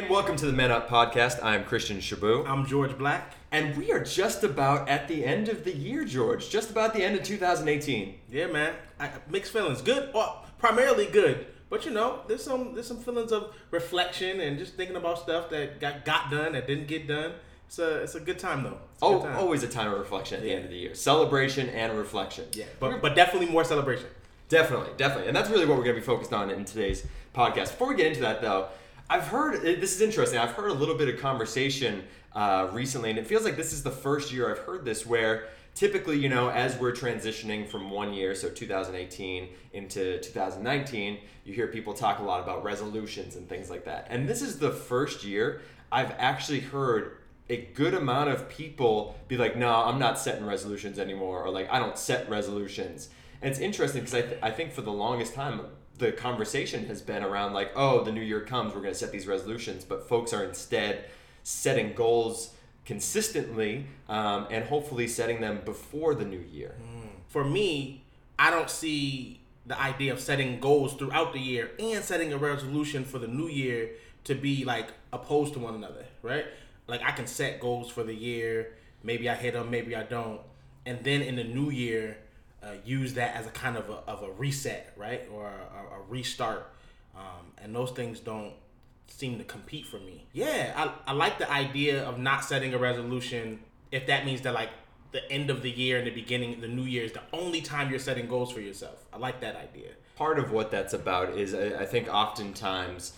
And welcome to the Men Up podcast. I'm Christian Shabu. I'm George Black. And we are just about at the end of the year, George. Just about the end of 2018. Yeah, man. I, mixed feelings. Good, well, primarily good. But you know, there's some there's some feelings of reflection and just thinking about stuff that got got done that didn't get done. It's a it's a good time though. It's Oh, time. always a time of reflection at the Yeah. end of the year. Celebration and reflection. yeah, but but definitely more celebration. Definitely, definitely. And that's really what we're going to be focused on in today's podcast. Before we get into that, though, I've heard this is interesting. I've heard a little bit of conversation uh, recently, and it feels like this is the first year I've heard this where typically, you know, as we're transitioning from one year, so 2018, into 2019, you hear people talk a lot about resolutions and things like that. And this is the first year I've actually heard a good amount of people be like, no, I'm not setting resolutions anymore, or like, I don't set resolutions. And it's interesting because I, th- I think for the longest time, the conversation has been around like, oh, the new year comes, we're going to set these resolutions. But folks are instead setting goals consistently um, and hopefully setting them before the new year. For me, I don't see the idea of setting goals throughout the year and setting a resolution for the new year to be like opposed to one another, right? Like I can set goals for the year, maybe I hit them, maybe I don't, and then in the new year, uh, use that as a kind of a, of a reset, right, or a, a restart, um, and those things don't seem to compete for me. Yeah, I, I like the idea of not setting a resolution if that means that like the end of the year and the beginning the new year is the only time you're setting goals for yourself. I like that idea. part of what that's about is I, I think oftentimes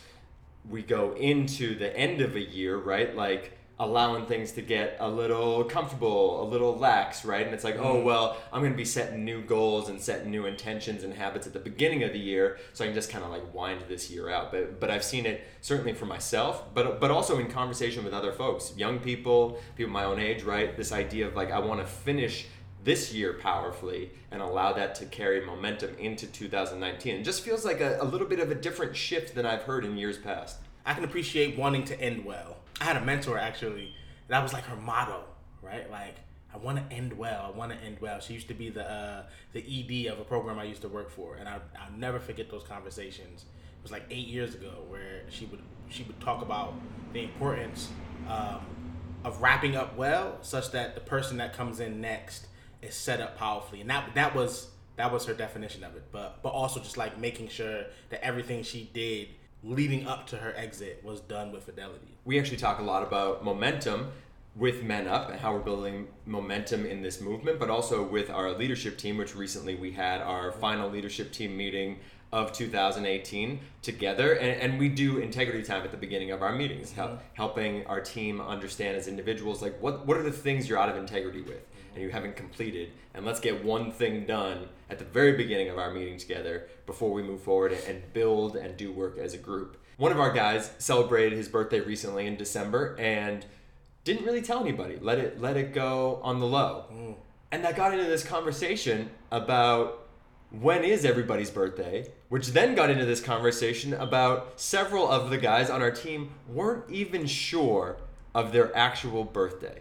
we go into the end of a year, right? Like allowing things to get a little comfortable, a little lax, right? And it's like, oh, mm-hmm. well, I'm going to be setting new goals and setting new intentions and habits at the beginning of the year so I can just kind of like wind this year out. But but I've seen it certainly for myself, but but also in conversation with other folks, young people, people my own age, right? This idea of like I want to finish this year powerfully and allow that to carry momentum into 2019. It just feels like a, a little bit of a different shift than I've heard in years past. I can appreciate wanting to end well. I had a mentor actually, that was like her motto, right? Like, I want to end well. I want to end well. She used to be the uh, the ED of a program I used to work for, and I I'll never forget those conversations. It was like eight years ago where she would she would talk about the importance um, of wrapping up well, such that the person that comes in next is set up powerfully, and that that was that was her definition of it. But but also just like making sure that everything she did leading up to her exit was done with fidelity. We actually talk a lot about momentum with Men Up and how we're building momentum in this movement, but also with our leadership team, which recently we had our final leadership team meeting of 2018 together. And, and we do integrity time at the beginning of our meetings, help, mm-hmm. helping our team understand as individuals, like what, what are the things you're out of integrity with and you haven't completed. And let's get one thing done at the very beginning of our meeting together before we move forward and build and do work as a group. One of our guys celebrated his birthday recently in December and didn't really tell anybody. Let it let it go on the low. Mm. And that got into this conversation about when is everybody's birthday, which then got into this conversation about several of the guys on our team weren't even sure of their actual birthday.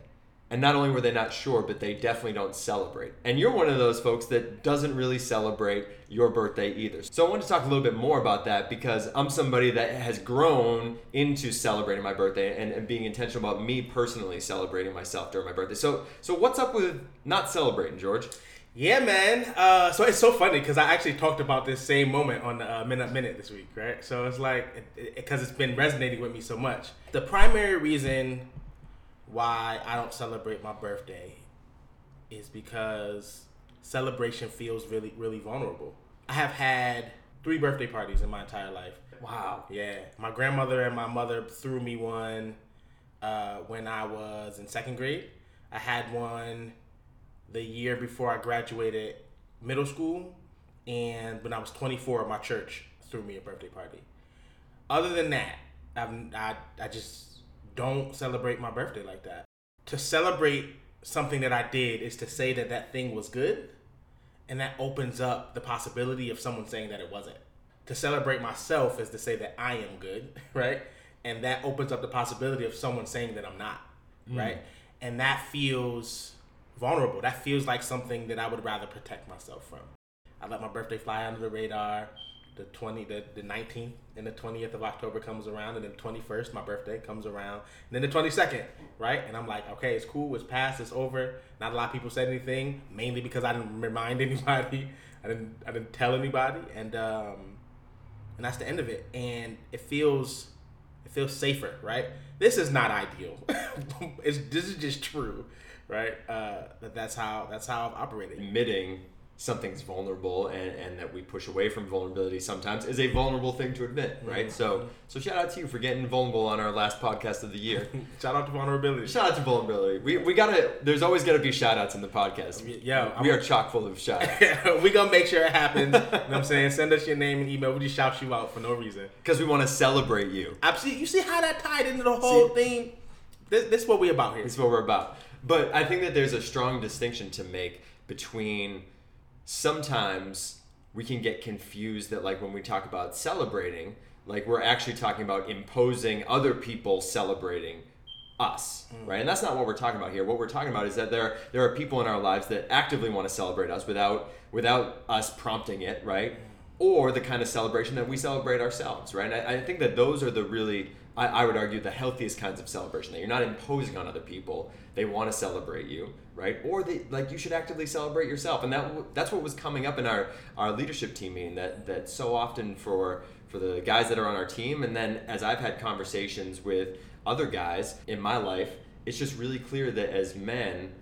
And not only were they not sure, but they definitely don't celebrate. And you're one of those folks that doesn't really celebrate your birthday either. So I want to talk a little bit more about that because I'm somebody that has grown into celebrating my birthday and, and being intentional about me personally celebrating myself during my birthday. So so what's up with not celebrating, George? Yeah, man. Uh, so it's so funny because I actually talked about this same moment on uh, Minute Minute this week, right? So it's like because it, has been resonating with me so much. The primary reason why I don't celebrate my birthday is because celebration feels really, really vulnerable. I have had three birthday parties in my entire life. Wow. Yeah, my grandmother and my mother threw me one uh, when I was in second grade. I had one the year before I graduated middle school, and when I was 24, my church threw me a birthday party. Other than that, I've, I I just don't celebrate my birthday like that. To celebrate something that I did is to say that that thing was good, and that opens up the possibility of someone saying that it wasn't. To celebrate myself is to say that I am good, right? And that opens up the possibility of someone saying that I'm not, mm. right? And that feels vulnerable. That feels like something that I would rather protect myself from. I let my birthday fly under the radar. The twenty the the nineteenth and the twentieth of October comes around, and then twenty first, my birthday comes around, and then the twenty second, right? And I'm like, okay, it's cool, it's past, it's over. Not a lot of people said anything, mainly because I didn't remind anybody, I didn't I didn't tell anybody, and um, and that's the end of it. And it feels it feels safer, right? This is not ideal. it's this is just true, right? Uh, that that's how that's how I've operated. Admitting something's vulnerable and, and that we push away from vulnerability sometimes is a vulnerable thing to admit, right? Mhm. So so shout out to you for getting vulnerable on our last podcast of the year. Shout out to vulnerability. shout out to vulnerability. We, we gotta there's always gotta be shout outs in the podcast. Yo, we I'm- are chock full of shout outs. we gonna make sure it happens. you know what I'm saying? Send us your name and email. We just shout you out for no reason. Because we want to celebrate you. Absolutely. You see how that tied into the whole See- thing? This, this is what we about here. It's what we're about. But I think that there's a strong distinction to make between sometimes we can get confused that like when we talk about celebrating, like we're actually talking about imposing other people celebrating us, mm. right? And that's not what we're talking about here. What we're talking about is that there there are people in our lives that actively want to celebrate us without without us prompting it, right? Mm. Or the kind of celebration that we celebrate ourselves, right? And I, I think that those are the really I, I would argue the healthiest kinds of celebration that you're not imposing on other people. They want to celebrate you, right? Or they like you should actively celebrate yourself, and that that's what was coming up in our our leadership team meeting. That that so often for for the guys that are on our team, and then as I've had conversations with other guys in my life, it's just really clear that as men,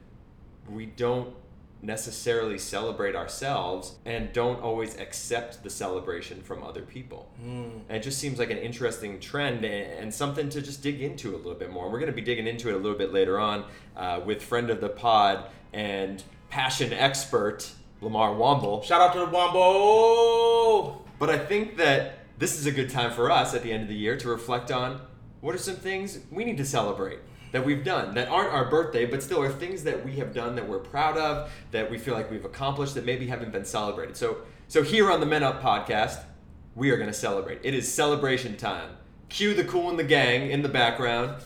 we don't necessarily celebrate ourselves and don't always accept the celebration from other people. And it just seems like an interesting trend and, and something to just dig into a little bit more. And we're going to be digging into it a little bit later on uh, with friend of the pod and passion expert Lamarr Womble. Shout out to the Wombo. But I think that this is a good time for us at the end of the year to reflect on what are some things we need to celebrate that we've done that aren't our birthday, but still are things that we have done that we're proud of, that we feel like we've accomplished that maybe haven't been celebrated. So, so here on the Men Up podcast, we are going to celebrate. It is celebration time. Cue the Kool & the Gang in the background.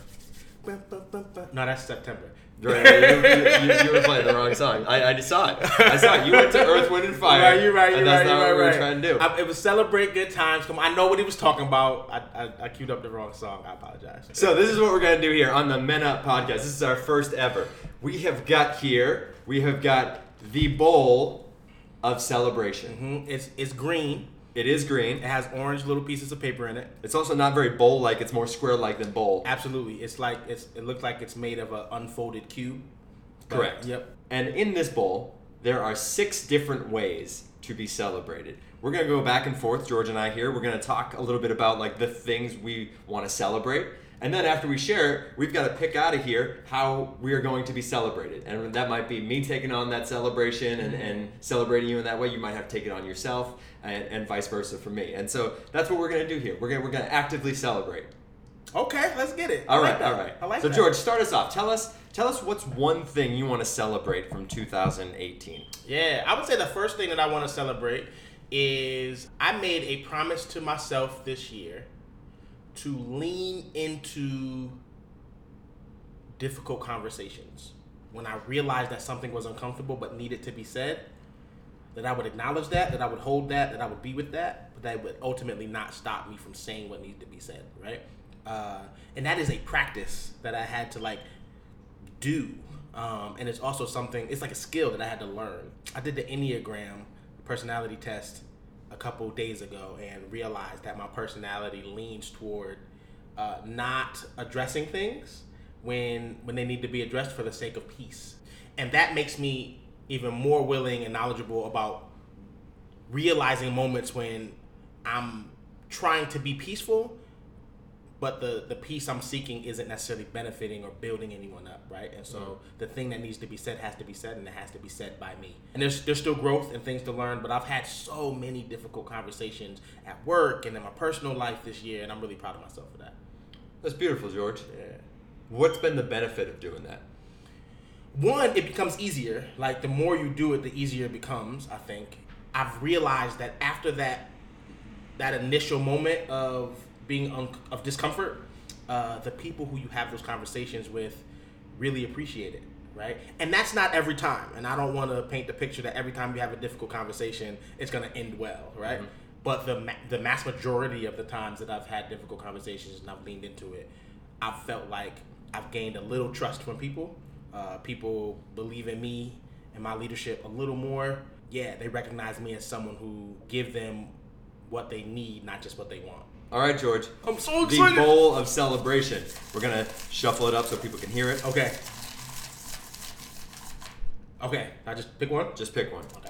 No, that's September. Right, you, you, you, were playing the wrong song. I, I just saw it. I saw it. You went to Earth, Wind, and Fire. Right, you're right. You're and right. that's You're not right. what we were right. trying to do. I, it was celebrate good times. Come, on, I know what he was talking about. I, I, I queued up the wrong song. I apologize. So this is what we're gonna do here on the Men Up podcast. This is our first ever. We have got here. We have got the bowl of celebration. Mhm. It's it's green. It is green. It has orange little pieces of paper in it. It's also not very bowl-like. It's more square-like than bowl. Absolutely. It's like it's. It looks like it's made of an unfolded cube. But, Correct. Yep. And in this bowl, there are six different ways to be celebrated. We're gonna go back and forth, George and I here. We're gonna talk a little bit about like the things we want to celebrate. And then after we share it, we've got to pick out of here how we are going to be celebrated. And that might be me taking on that celebration and, and celebrating you in that way. You might have to take it on yourself and, and vice versa for me. And so that's what we're gonna do here. We're gonna we're gonna actively celebrate. Okay, let's get it. All like right, that. all right. I like so that. George, start us off. Tell us tell us what's one thing you want to celebrate from 2018. Yeah, I would say the first thing that I want to celebrate is I made a promise to myself this year to lean into difficult conversations. When I realized that something was uncomfortable but needed to be said, that I would acknowledge that, that I would hold that, that I would be with that, but that would ultimately not stop me from saying what needed to be said, right? Uh, and that is a practice that I had to like do. Um, and it's also something, it's like a skill that I had to learn. I did the Enneagram personality test a couple days ago and realized that my personality leans toward uh, not addressing things when when they need to be addressed for the sake of peace. And that makes me even more willing and knowledgeable about realizing moments when I'm trying to be peaceful, but the the peace I'm seeking isn't necessarily benefiting or building anyone up, right? And so mm-hmm. the thing that needs to be said has to be said, and it has to be said by me. And there's there's still growth and things to learn, but I've had so many difficult conversations at work and in my personal life this year, and I'm really proud of myself for that. That's beautiful, George. Yeah. What's been the benefit of doing that? one, it becomes easier. Like the more you do it, the easier it becomes. I think I've realized that after that, that initial moment of being un- of discomfort, uh, the people who you have those conversations with really appreciate it, right? And that's not every time. And I don't want to paint the picture that every time you have a difficult conversation, it's gonna end well, right? but the ma- the mass majority of the times that I've had difficult conversations and I've leaned into it, I've felt like I've gained a little trust from people. Uh, people believe in me and my leadership a little more. Yeah, they recognize me as someone who give them what they need, not just what they want. All right, George. I'm so The bowl of celebration. We're gonna shuffle it up so people can hear it. Okay. Okay, I just pick one. Just pick one. Okay.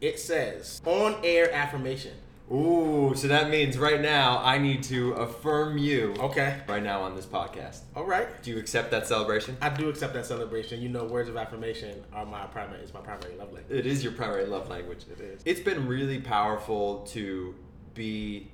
It says on air affirmation. Ooh, so that means right now I need to affirm you Okay. right now on this podcast. All right. Do you accept that celebration? I do accept that celebration. You know, words of affirmation are my primary. Is my primary love language. It is your primary love language. It is. It's been really powerful to be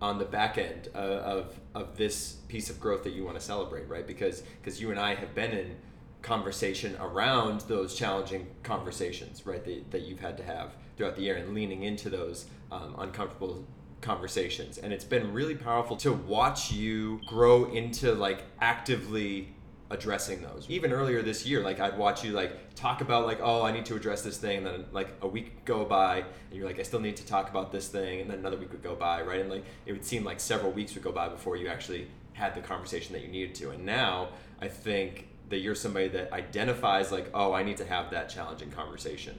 on the back end of of this piece of growth that you want to celebrate, right? Because because you and I have been in conversation around those challenging conversations, right? That, that you've had to have throughout the year and leaning into those um, uncomfortable conversations and it's been really powerful to watch you grow into like actively addressing those. Even earlier this year like i'd watch you like talk about like oh i need to address this thing and then like a week go by and you're like i still need to talk about this thing and then another week would go by right? And like it would seem like several weeks would go by before you actually had the conversation that you needed to. And now i think that you're somebody that identifies like oh i need to have that challenging conversation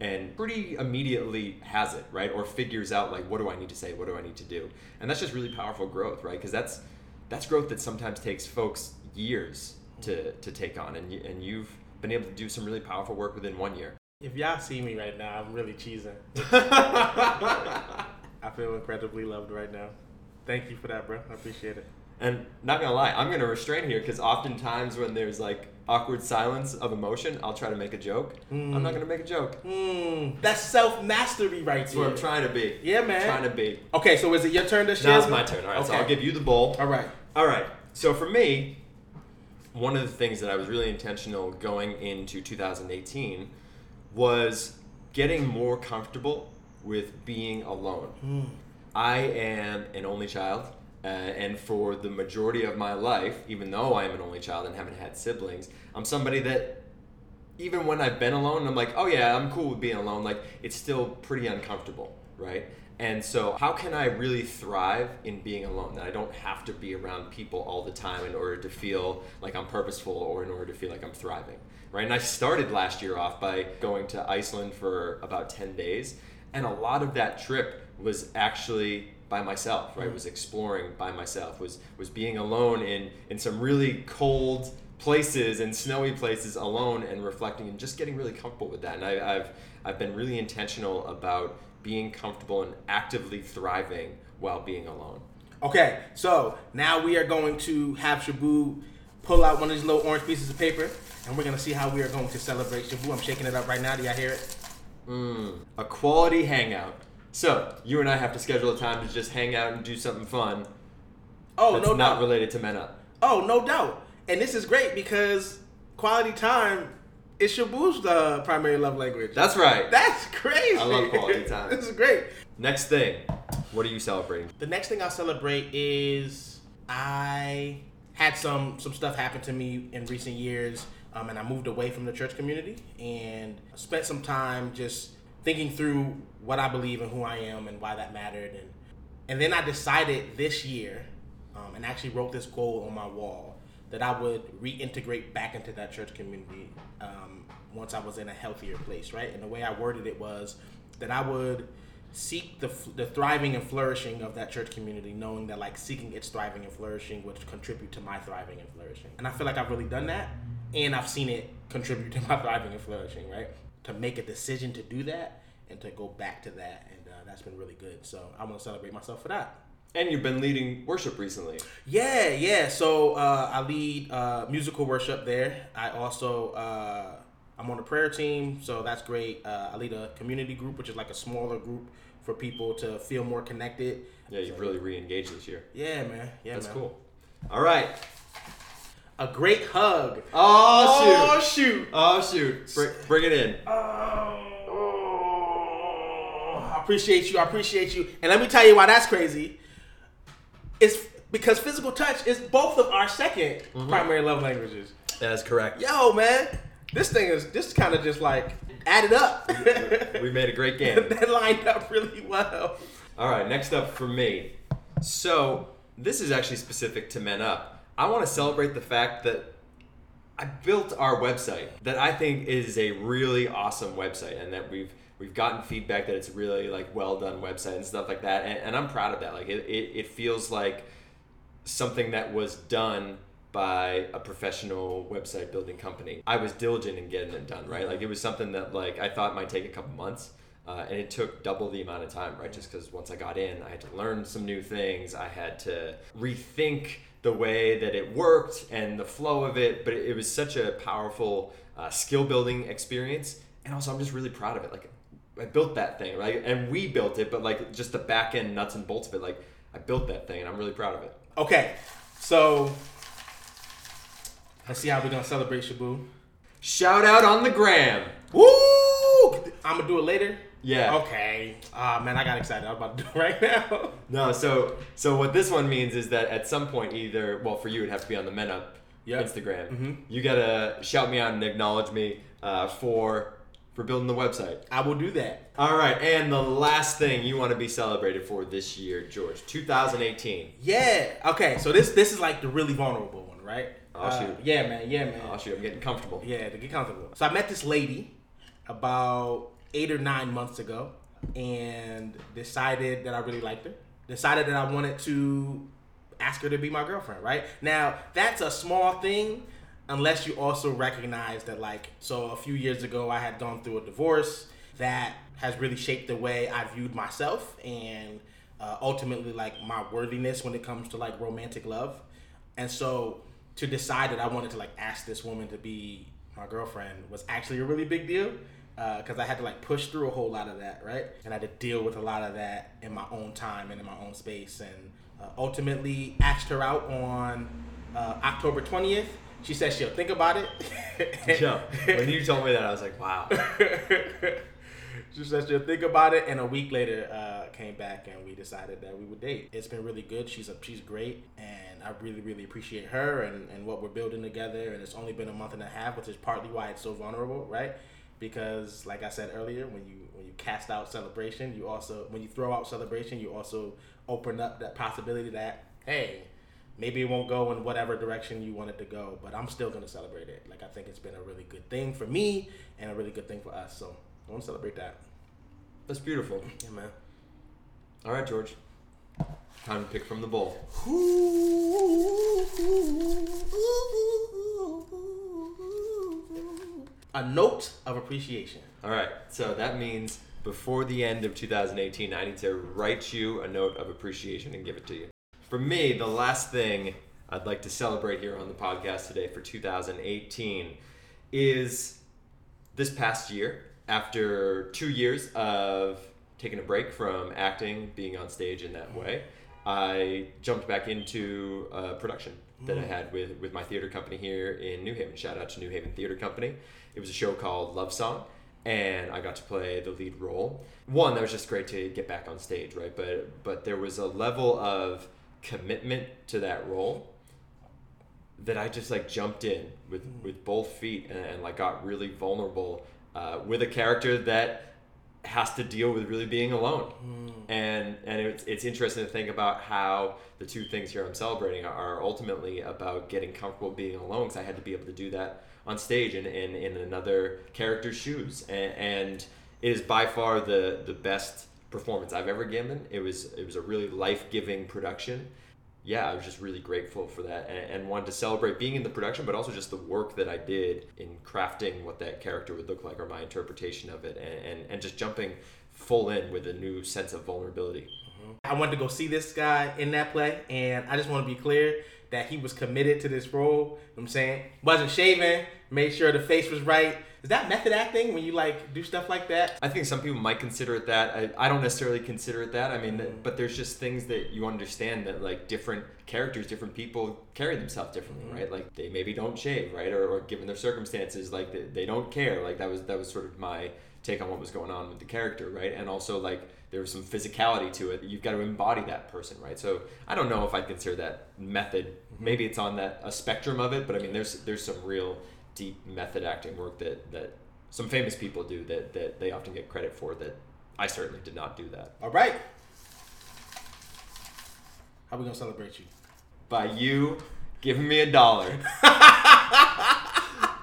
and pretty immediately has it right? Or figures out like what do i need to say? What do i need to do? And that's just really powerful growth right? Because that's that's growth that sometimes takes folks years to to take on and you, and you've been able to do some really powerful work within one year If y'all see me right now, I'm really cheesing. I feel incredibly loved right now. Thank you for that, bro. I appreciate it. and not gonna lie i'm gonna restrain here because oftentimes when there's like awkward silence of emotion i'll try to make a joke i'm not gonna make a joke Hmm. That's self mastery right that's what i'm trying to be Yeah, man. trying to be Okay, so is it your turn to share? now it's my turn all right so Okay. i'll give you the bowl All right. All right. So for me, one of the things that I was really intentional going into 2018 was getting more comfortable with being alone. I am an only child, uh, and for the majority of my life, even though I am an only child and haven't had siblings, I'm somebody that even when I've been alone, I'm like, oh yeah, I'm cool with being alone. Like it's still pretty uncomfortable, right? And so, how can I really thrive in being alone? That I don't have to be around people all the time in order to feel like I'm purposeful or in order to feel like I'm thriving, right? And I started last year off by going to Iceland for about 10 days. And a lot of that trip was actually by myself, right? Mm. Was exploring by myself, was was being alone in in some really cold places and snowy places alone and reflecting and just getting really comfortable with that. And I, I've I've been really intentional about being comfortable and actively thriving while being alone. Okay, so now we are going to have Shabu pull out one of these little orange pieces of paper, and we're gonna see how we are going to celebrate Shabu. I'm shaking it up right now. Do y'all hear it? Mm, a quality hangout. So you and I have to schedule a time to just hang out and do something fun. Oh that's no, not doubt. related to men up. Oh no doubt. And this is great because quality time is Shabu's uh, primary love language. That's right. That's crazy. I love quality time. this is great. Next thing, what are you celebrating? The next thing I'll celebrate is I had some some stuff happen to me in recent years, um, and I moved away from the church community and spent some time just thinking through what I believe and who I am and why that mattered, and and then I decided this year, um, and actually wrote this goal on my wall that I would reintegrate back into that church community um, once I was in a healthier place, right? And the way I worded it was that I would seek the, the thriving and flourishing of that church community, knowing that like seeking its thriving and flourishing would contribute to my thriving and flourishing. And I feel like I've really done that, and I've seen it contribute to my thriving and flourishing, right? To make a decision to do that and to go back to that, and uh, that's been really good. So I want to celebrate myself for that. And you've been leading worship recently. Yeah, yeah. So uh, I lead uh, musical worship there. I also uh, I'm on the prayer team, so that's great. Uh, I lead a community group, which is like a smaller group for people to feel more connected. Yeah, you've really re-engaged this year. Yeah, man. Yeah, That's man. cool. All right. A great hug. Oh, shoot. Oh shoot. Oh shoot! Bring, bring it in. Oh, I appreciate you. I appreciate you. And let me tell you why that's crazy. It's because physical touch is both of our 2nd mm-hmm. primary love languages. That's correct. Yo, man. This thing is this kind of just like added up. we made a great game. that lined up really well. All right, next up for me. So this is actually specific to Men Up. I want to celebrate the fact that I built our website that I think is a really awesome website, and that we've we've gotten feedback that it's really like well done website and stuff like that, and, and I'm proud of that. Like it, it, it feels like something that was done by a professional website building company. I was diligent in getting it done, right? Like it was something that like I thought might take a couple months. Uh, and it took double the amount of time, right? Just because once I got in, I had to learn some new things. I had to rethink the way that it worked and the flow of it. But it, it was such a powerful uh, skill building experience. And also, I'm just really proud of it. Like, I built that thing, right? And we built it, but like just the back end nuts and bolts of it. Like, I built that thing and I'm really proud of it. Okay, so let's see how we're gonna celebrate Shabu. Shout out on the gram. Woo! I'm gonna do it later. Yeah. Okay. Ah man, I got excited. I'm about to do it right now. No, so so what this one means is that at some point, either well, for you, it'd have to be on the Men Up Yep. Instagram. Mhm. You gotta shout me out and acknowledge me uh, for for building the website. I will do that. All right, and the last thing you want to be celebrated for this year, George, 2018. Yeah. Okay. So this this is like the really vulnerable one, right? Oh, Uh, shoot. Yeah, man. Yeah, man. Oh shoot, I'm getting comfortable. Yeah, to get comfortable. So I met this lady about eight or nine months ago and decided that I really liked her. Decided that I wanted to ask her to be my girlfriend, right? Now, that's a small thing unless you also recognize that, like, so a few years ago I had gone through a divorce that has really shaped the way I viewed myself and uh, ultimately, like, my worthiness when it comes to, like, romantic love. And so to decide that I wanted to like ask this woman to be my girlfriend was actually a really big deal because I had to like push through a whole lot of that, right? And I had to deal with a lot of that in my own time and in my own space. And uh, ultimately asked her out on uh, October 20th. She said she'll think about it. Yo, when you told me that, I was like, wow. she said she'll think about it, and a week later uh, came back and we decided that we would date. It's been really good. She's a, she's great, and I really really appreciate her and, and what we're building together. And it's only been a month and a half, which is partly why it's so vulnerable, right? Because like I said earlier, when you when you cast out celebration, you also when you throw out celebration, you also open up that possibility that hey. Maybe it won't go in whatever direction you want it to go, but I'm still gonna celebrate it. Like I think it's been a really good thing for me and a really good thing for us. So I want to celebrate that. That's beautiful. Yeah, man. All right, George. Time to pick from the bowl. A note of appreciation. All right, so that means before the end of 2018, I need to write you a note of appreciation and give it to you. For me, the last thing I'd like to celebrate here on the podcast today for 2018 is this past year, after two years of taking a break from acting, being on stage in that mm. way, I jumped back into a production that I mm. had with, with my theater company here in New Haven. Shout out to New Haven Theater Company. It was a show called Love Song, and I got to play the lead role. One, that was just great to get back on stage, right? But but there was a level of commitment to that role that I just like jumped in with with both feet and, and like got really vulnerable uh, with a character that has to deal with really being alone. And and it's it's interesting to think about how the two things here I'm celebrating are ultimately about getting comfortable being alone because I had to be able to do that on stage and in, in another character's shoes. And, and it is by far the the best performance I've ever given. It was it was a really life giving production yeah, I was just really grateful for that and, and wanted to celebrate being in the production, but also just the work that I did in crafting what that character would look like or my interpretation of it and, and, and just jumping full in with a new sense of vulnerability. Mm-hmm. I wanted to go see this guy in that play, and I just want to be clear that he was committed to this role. You know what I'm saying wasn't shaving, made sure the face was right. Is that method acting when you like do stuff like that? I think some people might consider it that. I, I don't necessarily consider it that. I mean, mm-hmm. but there's just things that you understand that like different characters, different people carry themselves differently, mm-hmm. right? Like they maybe don't shave, right? Or, or given their circumstances, like they, they don't care. Like that was that was sort of my take on what was going on with the character, right? And also like there was some physicality to it. You've got to embody that person, right? So I don't know if I'd consider that method. Mm-hmm. Maybe it's on that a spectrum of it, but I mean, there's there's some real deep method acting work that that some famous people do that that they often get credit for that I certainly did not do that. All right. How we gonna celebrate you? By you giving me a dollar.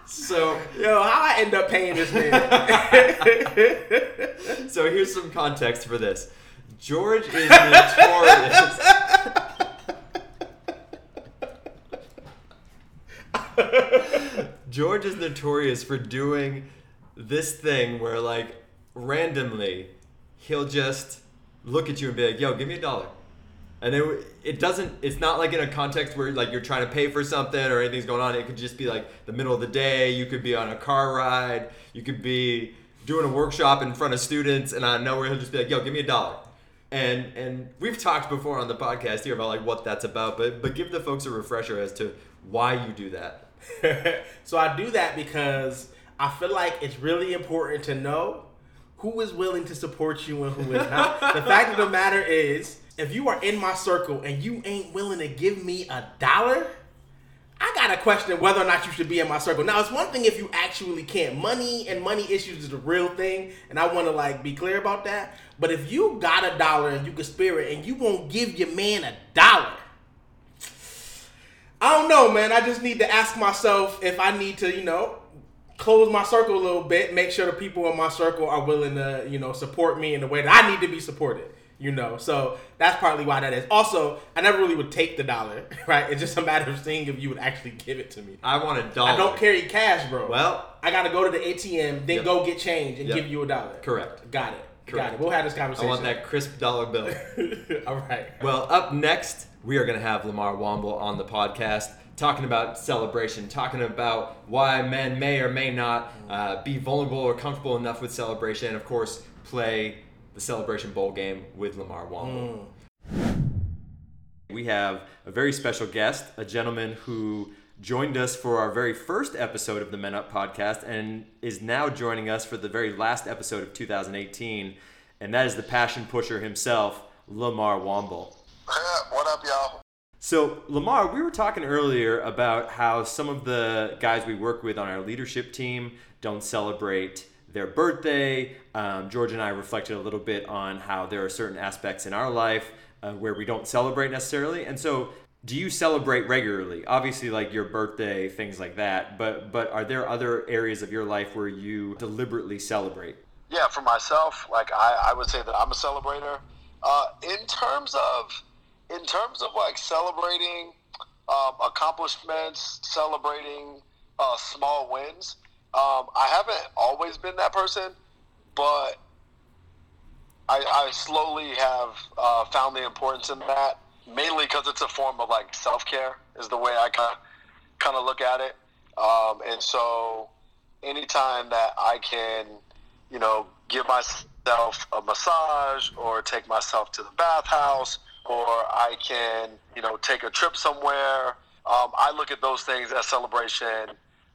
so Yo, how I end up paying this man? so here's some context for this. George is notorious. George is notorious for doing this thing where, like, randomly, he'll just look at you and be like, "Yo, give me a dollar," and it it doesn't. It's not like in a context where like you're trying to pay for something or anything's going on. It could just be like the middle of the day. You could be on a car ride. You could be doing a workshop in front of students, and out of nowhere he'll just be like, "Yo, give me a dollar." And and we've talked before on the podcast here about like what that's about, but but give the folks a refresher as to why you do that. so I do that because I feel like it's really important to know who is willing to support you and who is not. the fact of the matter is, if you are in my circle and you ain't willing to give me a dollar, I gotta question whether or not you should be in my circle. Now, it's one thing if you actually can't. Money and money issues is a real thing, and I want to like be clear about that. But if you got a dollar and you can spare it, and you won't give your man a dollar, I don't know, man. I just need to ask myself if I need to, you know, close my circle a little bit, make sure the people in my circle are willing to, you know, support me in the way that I need to be supported. You know, so that's partly why that is. Also, I never really would take the dollar, right? It's just a matter of seeing if you would actually give it to me. I want a dollar. I don't carry cash, bro. Well, I gotta go to the ATM, then Yep. go get change and Yep. give you a dollar. Correct. Got it. Got Correct. it. We'll have this conversation. I want that crisp dollar bill. All right. Well, up next, we are going to have Lamarr Womble on the podcast talking about celebration, talking about why men may or may not uh, be vulnerable or comfortable enough with celebration, and of course, play the Celebration Bowl game with Lamarr Womble. Mm. We have a very special guest, a gentleman who joined us for our very first episode of the Men Up podcast and is now joining us for the very last episode of 2018, and that is the passion pusher himself, Lamarr Womble. what up, y'all? So, Lamarr, we were talking earlier about how some of the guys we work with on our leadership team don't celebrate their birthday. Um, George and I reflected a little bit on how there are certain aspects in our life uh, where we don't celebrate necessarily. And so, do you celebrate regularly? Obviously, like your birthday, things like that. But but are there other areas of your life where you deliberately celebrate? Yeah, for myself, like I, I would say that I'm a celebrator. Uh, in terms of, in terms of like celebrating um, accomplishments, celebrating uh, small wins. Um, I haven't always been that person, but I, I slowly have uh, found the importance in that. Mainly because it's a form of like self care is the way I kind kind of look at it. Um, and so, anytime that I can, you know, give myself a massage or take myself to the bathhouse or I can, you know, take a trip somewhere, um, I look at those things as celebration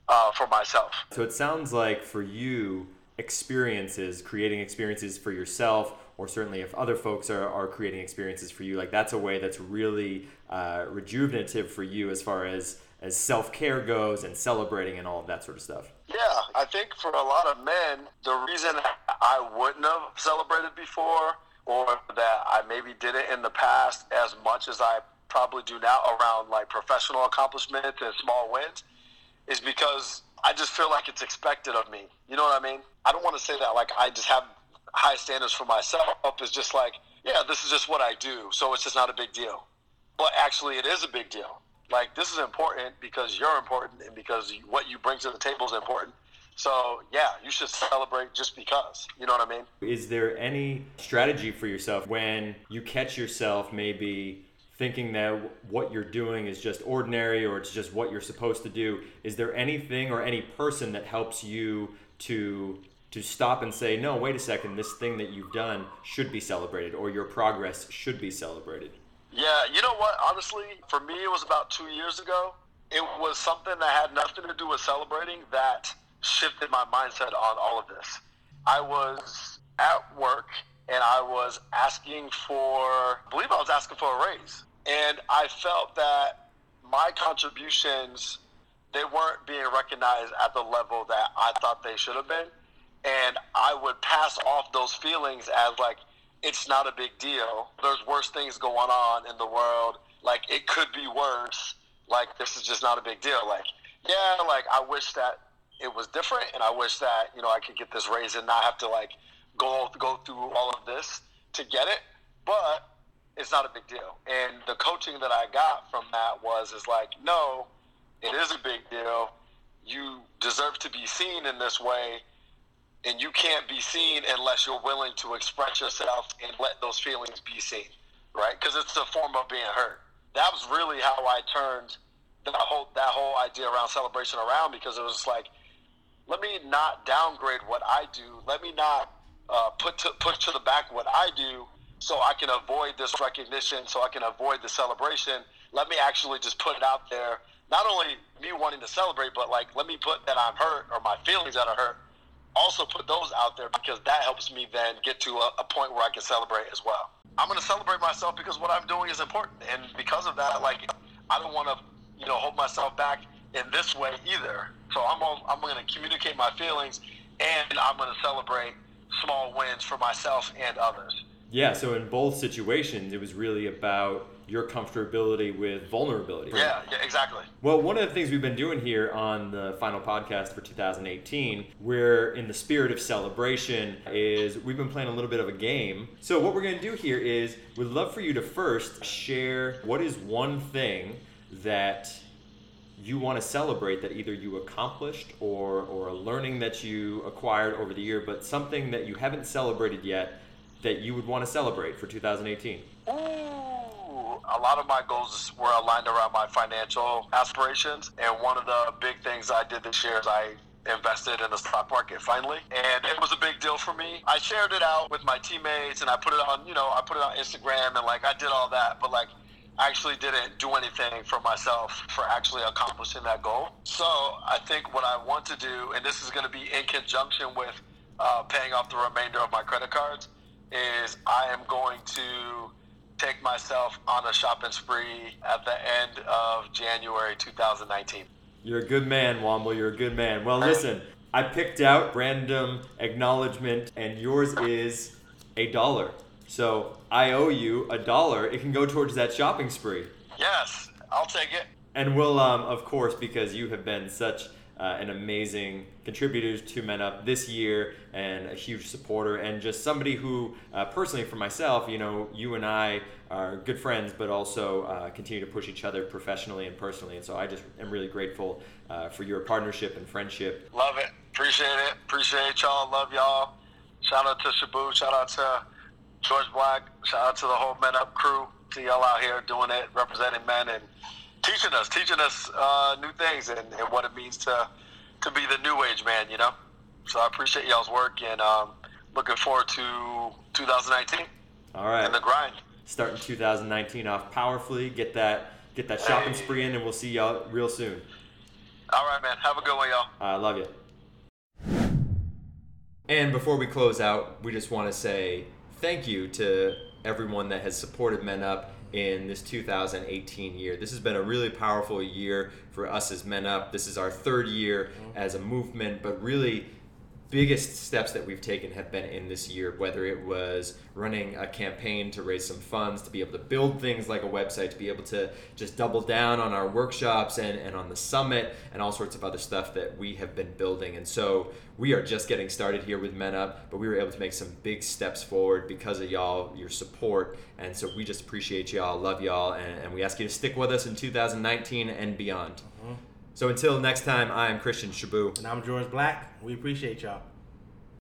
uh, for myself. So it sounds like for you, experiences, creating experiences for yourself, or certainly if other folks are, are creating experiences for you, like that's a way that's really uh, rejuvenative for you as far as as self care goes and celebrating and all of that sort of stuff. Yeah, I think for a lot of men, the reason I wouldn't have celebrated before or that I maybe did it in the past as much as I probably do now around like professional accomplishments and small wins is because I just feel like it's expected of me. You know what I mean? I don't want to say that like I just have high standards for myself. It's just like, yeah, this is just what I do, so it's just not a big deal. But actually, it is a big deal. Like this is important because you're important and because what you bring to the table is important. So yeah, you should celebrate just because. You know what I mean? Is there any strategy for yourself when you catch yourself maybe thinking that what you're doing is just ordinary or it's just what you're supposed to do? Is there anything or any person that helps you to to stop and say, "No, wait a second, this thing that you've done should be celebrated or your progress should be celebrated." Yeah, you know what? Honestly, for me, it was about two years ago. It was something that had nothing to do with celebrating that shifted my mindset on all of this. I was at work and I was asking for, I believe I was asking for a raise. And I felt that my contributions they weren't being recognized at the level that I thought they should have been. And I would pass off those feelings as like, it's not a big deal. There's worse things going on in the world. Like, it could be worse. Like, this is just not a big deal. Like, yeah, like, I wish that it was different and I wish that, you know, I could get this raise and not have to, like, go, go through all of this to get it. But it's not a big deal. And the coaching that I got from that was, is like, no, it is a big deal. You deserve to be seen in this way, and you can't be seen unless you're willing to express yourself and let those feelings be seen, right? Because it's a form of being hurt. That was really how I turned that whole that whole idea around celebration around because it was like, let me not downgrade what I do. Let me not uh, put to put to the back what I do, so I can avoid this recognition, so I can avoid the celebration. Let me actually just put it out there not only me wanting to celebrate, but like let me put that I'm hurt or my feelings that are hurt. Also put those out there because that helps me then get to a, a point where I can celebrate as well. I'm going to celebrate myself because what I'm doing is important, and because of that, like I don't want to, you know, hold myself back in this way either. So I'm all, I'm going to communicate my feelings, and I'm going to celebrate small wins for myself and others. Yeah. So in both situations, it was really about your comfortability with vulnerability. Yeah, yeah, exactly. Well, one of the things we've been doing here on the final podcast for 2018, we're in the spirit of celebration, is we've been playing a little bit of a game. So, what we're going to do here is we'd love for you to first share what is one thing that you want to celebrate that either you accomplished or, or a learning that you acquired over the year, but something that you haven't celebrated yet that you would want to celebrate for 2018? Ooh a lot of my goals were aligned around my financial aspirations. And one of the big things I did this year is I invested in the stock market finally and it was a big deal for me i shared it out with my teammates and i put it on you know i put it on instagram and like i did all that but like actually didn't do anything for myself for actually accomplishing that goal so i think what i want to do and this is going to be in conjunction with uh, paying off the remainder of my credit cards is i am going to take myself on a shopping spree at the end of January 2019. You're a good man, Womble. You're a good man. Well, listen, I picked out random acknowledgement, and yours is a dollar. So I owe you a dollar. It can go towards that shopping spree. Yes, I'll take it. And we'll, um, of course, because you have been such uh, an amazing contributor to Men Up this year and a huge supporter, and just somebody who, uh, personally, for myself, you know, you and I are good friends, but also uh, continue to push each other professionally and personally. And so I just am really grateful uh, for your partnership and friendship. Love it. Appreciate it. Appreciate y'all. Love y'all. Shout out to Shabu. Shout out to George Black. Shout out to the whole Men Up crew. To y'all out here doing it, representing men and teaching us, teaching us uh, new things and, and, what it means to to be the new age man. You know. So I appreciate y'all's work and um, looking forward to 2019. All right. And the grind. Starting 2019 off powerfully. Get that get that shopping hey. spree in, and we'll see y'all real soon. All right, man. Have a good one, y'all. I love you. And before we close out, we just want to say thank you to everyone that has supported Men Up in this 2018 year. This has been a really powerful year for us as Men Up. This is our third year mm-hmm. as a movement, but really biggest steps that we've taken have been in this year, whether it was running a campaign to raise some funds, to be able to build things like a website, to be able to just double down on our workshops and, and on the summit and all sorts of other stuff that we have been building. And so we are just getting started here with Men Up, but we were able to make some big steps forward because of y'all, your support. And so we just appreciate y'all, love y'all, and, and we ask you to stick with us in 2019 and beyond. Mm-hmm. So until next time, I am Christian Shabu. And I'm George Black. We appreciate y'all.